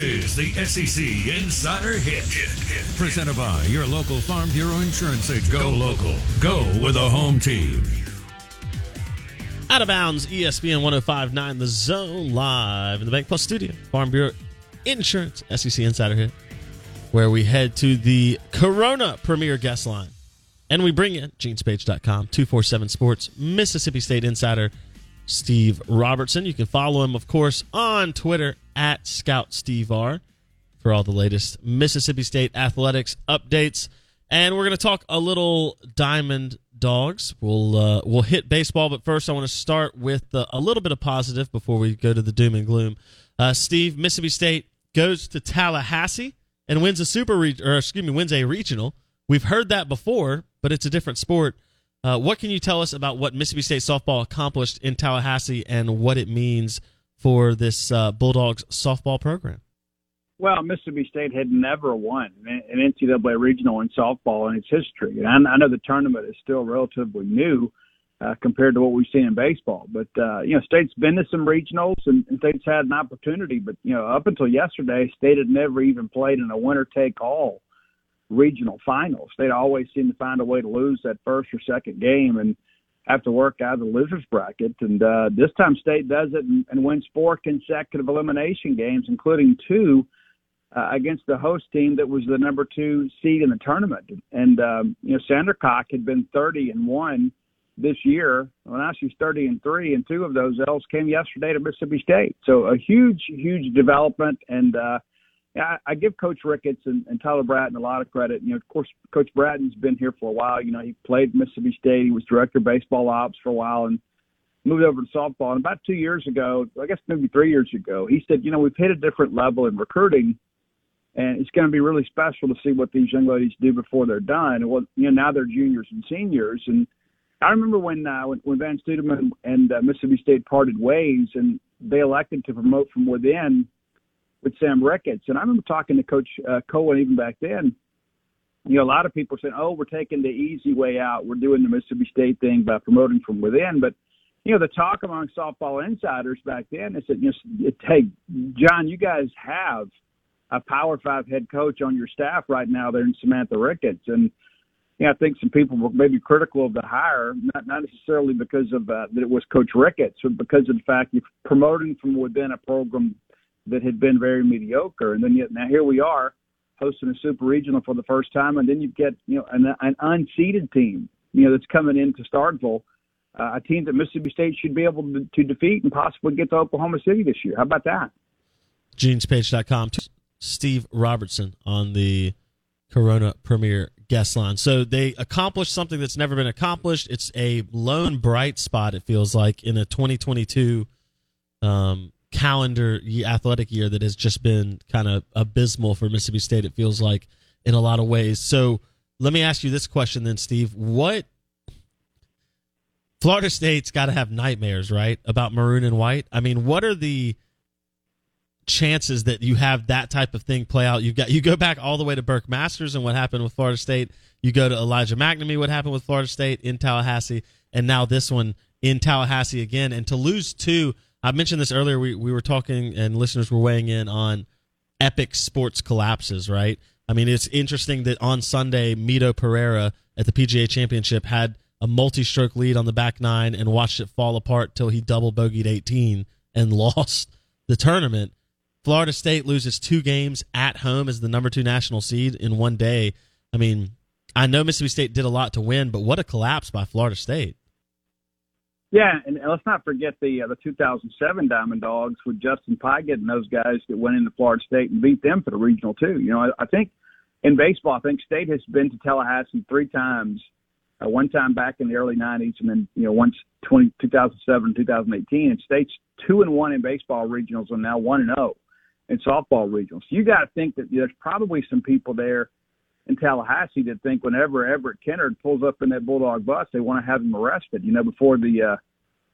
Is the SEC Insider Hit. Hit, hit. Presented by your local Farm Bureau Insurance agent. Go local. Go with a home team. Out of bounds, ESPN 1059, The Zone, live in the Bank Plus studio. Farm Bureau Insurance, SEC Insider Hit, where we head to the Corona Premier Guest Line. And we bring in genespage.com, 247 Sports, Mississippi State Insider, Steve Robertson. You can follow him, of course, on Twitter at Scout Steve R for all the latest Mississippi State athletics updates. And we're going to talk a little Diamond Dogs. We'll uh, we'll hit baseball, but first I want to start with uh, a little bit of positive before we go to the doom and gloom. Uh, Steve, Mississippi State goes to Tallahassee and wins a super re- or excuse me, wins a regional. We've heard that before, but it's a different sport. Uh, what can you tell us about what Mississippi State softball accomplished in Tallahassee and what it means for this uh, Bulldogs softball program? Well, Mississippi State had never won an NCAA regional in softball in its history, and I, know the tournament is still relatively new uh, compared to what we've seen in baseball. But uh, you know, State's been to some regionals, and, and State's had an opportunity. But you know, up until yesterday, State had never even played in a winner-take-all regional finals. They'd always seemed to find a way to lose that first or second game, and have to work out of the losers bracket. And uh, this time, State does it and, and wins four consecutive elimination games, including two uh, against the host team that was the number two seed in the tournament. And um, you know, Sandercock had been 30 and one this year. Well, now she's 30 and three, and two of those L's came yesterday to Mississippi State. So a huge, huge development. And uh, I, I give Coach Ricketts and, and Tyler Bratton a lot of credit. You know, of course, Coach Bratton's been here for a while. You know, he played Mississippi State. He was director of baseball ops for a while, and moved over to softball. And about two years ago, I guess maybe three years ago, he said, you know, we've hit a different level in recruiting and it's going to be really special to see what these young ladies do before they're done. And what you know now they're juniors and seniors, and I remember when uh, when, when Vann Stuedeman and uh, Mississippi State parted ways, and they elected to promote from within with Sam Ricketts. And I remember talking to Coach uh, Cohen even back then. You know, a lot of people saying, "Oh, we're taking the easy way out. We're doing the Mississippi State thing by promoting from within." But you know, the talk among softball insiders back then is that, you know, hey, John, you guys have a Power Five head coach on your staff right now there in Samantha Ricketts, and yeah, I think some people were maybe critical of the hire, not not necessarily because of uh, that it was Coach Ricketts, but because of the fact you're promoting from within a program that had been very mediocre, and then yet now here we are hosting a super regional for the first time, and then you get you know an, an unseeded team, you know that's coming into Starkville, uh, a team that Mississippi State should be able to, to defeat and possibly get to Oklahoma City this year. How about that? GeneSpage.com. Steve Robertson on the Corona Premier guest line. So they accomplished something that's never been accomplished. It's a lone bright spot, it feels like, in a 2022 um, calendar athletic year that has just been kind of abysmal for Mississippi State, it feels like, in a lot of ways. So let me ask you this question then, Steve. What Florida State's got to have nightmares, right, about maroon and white? I mean, what are the chances that you have that type of thing play out. You've got you go back all the way to Burke Masters and what happened with Florida State. You go to Elijah MacNamee, what happened with Florida State in Tallahassee, and now this one in Tallahassee again. And to lose two, I mentioned this earlier. We we were talking and listeners were weighing in on epic sports collapses. Right? I mean, it's interesting that on Sunday, Mito Pereira at the PGA Championship had a multi-stroke lead on the back nine and watched it fall apart till he double bogeyed 18 and lost the tournament. Florida State loses two games at home as the number two national seed in one day. I mean, I know Mississippi State did a lot to win, but what a collapse by Florida State. Yeah, and let's not forget the uh, the 2007 Diamond Dogs with Justin Pigott and those guys that went into Florida State and beat them for the regional too. You know, I, I think in baseball, I think State has been to Tallahassee three times. Uh, one time back in the early 90s, and then you know once 20, 2007, 2018. And State's two and one in baseball regionals, and now one and zero in softball regionals. So you got to think that there's probably some people there in Tallahassee that think whenever Everett Kennard pulls up in that Bulldog bus, they want to have him arrested. You know, before the uh,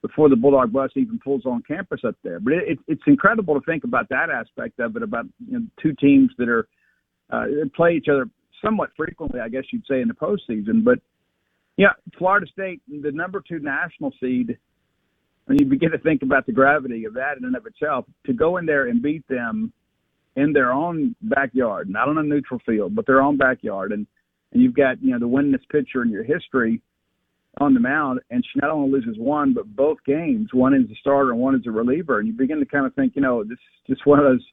before the Bulldog bus even pulls on campus up there. But it, it, it's incredible to think about that aspect of it. About you know, two teams that are uh, play each other somewhat frequently, I guess you'd say, in the postseason. But yeah, Florida State, the number two national seed. When you begin to think about the gravity of that in and of itself, to go in there and beat them in their own backyard, not on a neutral field, but their own backyard. And and you've got you know the winningest pitcher in your history on the mound, and she not only loses one but both games, one is a starter and one is a reliever. And you begin to kind of think, you know, this is just one of those.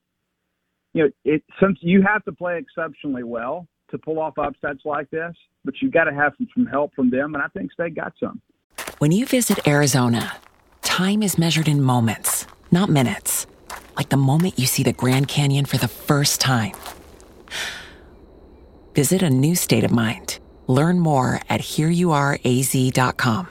You know, it since you have to play exceptionally well to pull off upsets like this, but you've got to have some, some help from them, and I think State got some. When you visit Arizona, time is measured in moments, not minutes like the moment you see the Grand Canyon for the first time. Visit a new state of mind. Learn more at hereyouareaz.com.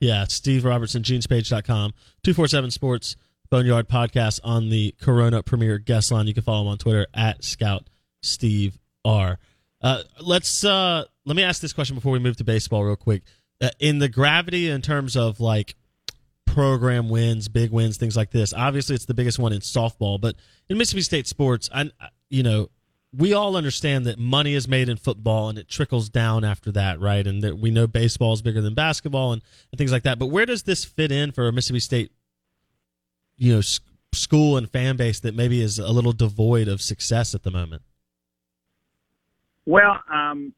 Yeah, Steve Robertson, genespage.com, 247 Sports, Boneyard Podcast on the Corona Premier guest line. You can follow him on Twitter at Scout Steve R. Uh, let's uh, let me ask this question before we move to baseball real quick. Uh, in the gravity in terms of like program wins, big wins, things like this. Obviously, it's the biggest one in softball, but in Mississippi State sports, I you know we all understand that money is made in football and it trickles down after that, right? And that we know baseball is bigger than basketball and, and things like that. But where does this fit in for a Mississippi State, you know, sc- school and fan base that maybe is a little devoid of success at the moment? Well, um,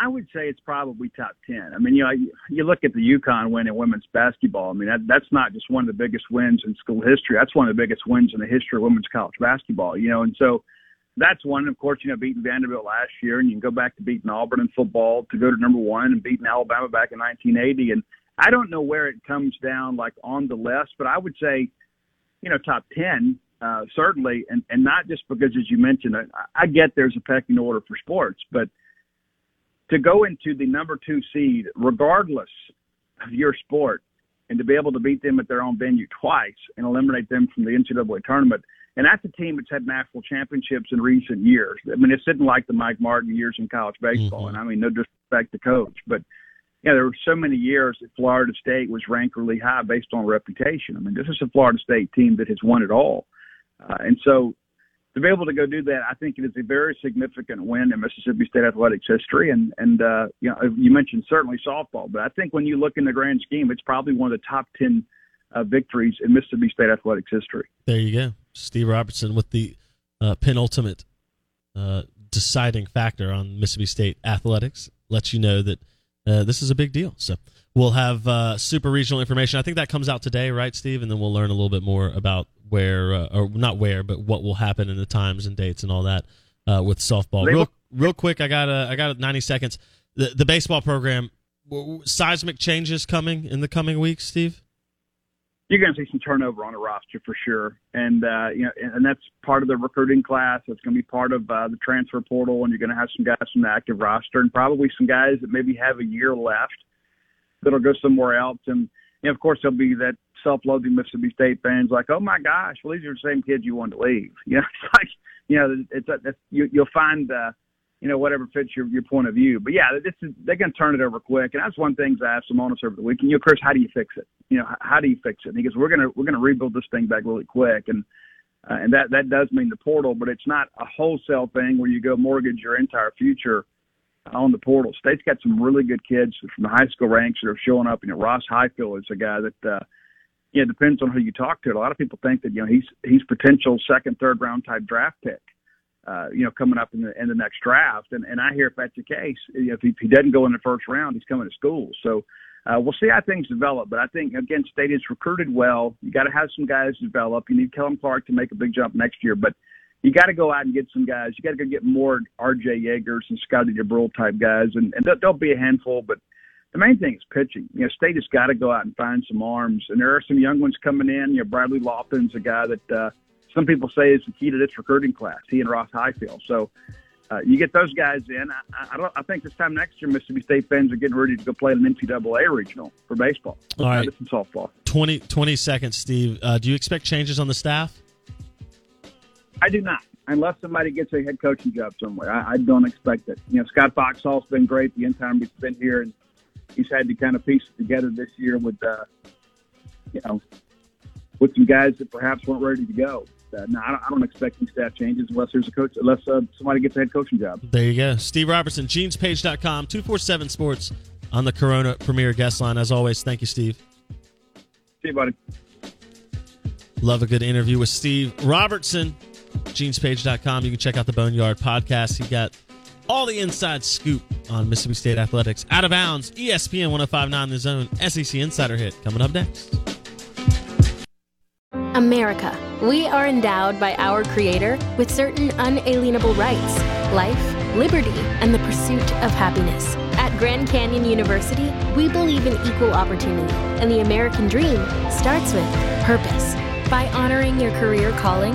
I would say it's probably top ten. I mean, you know, you look at the UConn win in women's basketball. I mean, that, that's not just one of the biggest wins in school history. That's one of the biggest wins in the history of women's college basketball. You know, and so that's one. Of course, you know, beating Vanderbilt last year, and you can go back to beating Auburn in football to go to number one, and beating Alabama back in 1980. And I don't know where it comes down, like on the list, but I would say, you know, top ten uh, certainly, and and not just because, as you mentioned, I, I get there's a pecking order for sports, but to go into the number two seed, regardless of your sport, and to be able to beat them at their own venue twice and eliminate them from the NCAA tournament. And that's a team that's had national championships in recent years. I mean, it's sitting like the Mike Martin years in college baseball. Mm-hmm. And I mean, no disrespect to coach, but yeah, there were so many years that Florida State was ranked really high based on reputation. I mean, this is a Florida State team that has won it all. Uh, and so to be able to go do that, I think it is a very significant win in Mississippi State athletics history. And and uh, you know, you mentioned certainly softball, but I think when you look in the grand scheme, it's probably one of the top ten uh, victories in Mississippi State athletics history. There you go, Steve Robertson with the uh, penultimate uh, deciding factor on Mississippi State athletics. Lets you know that uh, this is a big deal. So we'll have uh, super regional information. I think that comes out today, right, Steve? And then we'll learn a little bit more about where, uh, or not where, but what will happen in the times and dates and all that uh, with softball. Real, real quick, I got a, I got a 90 seconds. The, the baseball program, seismic changes coming in the coming weeks, Steve. You're going to see some turnover on a roster for sure, and uh, you know, and that's part of the recruiting class. It's going to be part of uh, the transfer portal, and you're going to have some guys from the active roster, and probably some guys that maybe have a year left that'll go somewhere else. And, and of course, there'll be that self-loathing Mississippi State fans like, oh my gosh, well these are the same kids you wanted to leave. You know, it's like, you know, it's a, it's, you, you'll find, uh, you know, whatever fits your your point of view. But yeah, this is they're going to turn it over quick, and that's one thing I asked Lemonis over the weekend. You know, Chris, how do you fix it? You know, how do you fix it? Goes, we're gonna we're gonna rebuild this thing back really quick, and uh, and that that does mean the portal, but it's not a wholesale thing where you go mortgage your entire future on the portal. State's got some really good kids from the high school ranks that are showing up. You know, Ross Highfield is a guy that, uh, yeah, it depends on who you talk to. A lot of people think that you know he's he's potential second, third round type draft pick. Uh, you know, coming up in the in the next draft, and and I hear if that's the case, if he, if he doesn't go in the first round, he's coming to school. So uh, we'll see how things develop. But I think again, State has recruited well. You got to have some guys develop. You need Kellum Clark to make a big jump next year, but you got to go out and get some guys. You got to go get more R.J. Yeagers and Scotty Dubrule type guys, and, and they'll be a handful. But the main thing is pitching. You know, State has got to go out and find some arms, and there are some young ones coming in. You know, Bradley Lawton's a guy that uh, some people say is the key to this recruiting class. He and Ross Highfield. So uh, you get those guys in. I, I, don't. I think this time next year, Mississippi State fans are getting ready to go play an NCAA regional for baseball. All right, and softball. 20, 20 seconds, Steve. Uh, do you expect changes on the staff? I do not, unless somebody gets a head coaching job somewhere. I, I don't expect it. You know, Scott Foxhall's been great the entire time he's been here, and he's had to kind of piece it together this year with, uh, you know, with some guys that perhaps weren't ready to go. Uh, no, I don't, I don't expect any staff changes unless there's a coach, unless uh, somebody gets a head coaching job. There you go. Steve Robertson, genespage.com, 247 Sports on the Corona Premier Guest Line. As always, thank you, Steve. See you, buddy. Love a good interview with Steve Robertson. Genespage.com. You can check out the Boneyard podcast. He got all the inside scoop on Mississippi State athletics. Out of bounds, ESPN 1059 The Zone, SEC Insider Hit coming up next. America. We are endowed by our Creator with certain unalienable rights life, liberty, and the pursuit of happiness. At Grand Canyon University, we believe in equal opportunity, and the American dream starts with purpose. By honoring your career calling,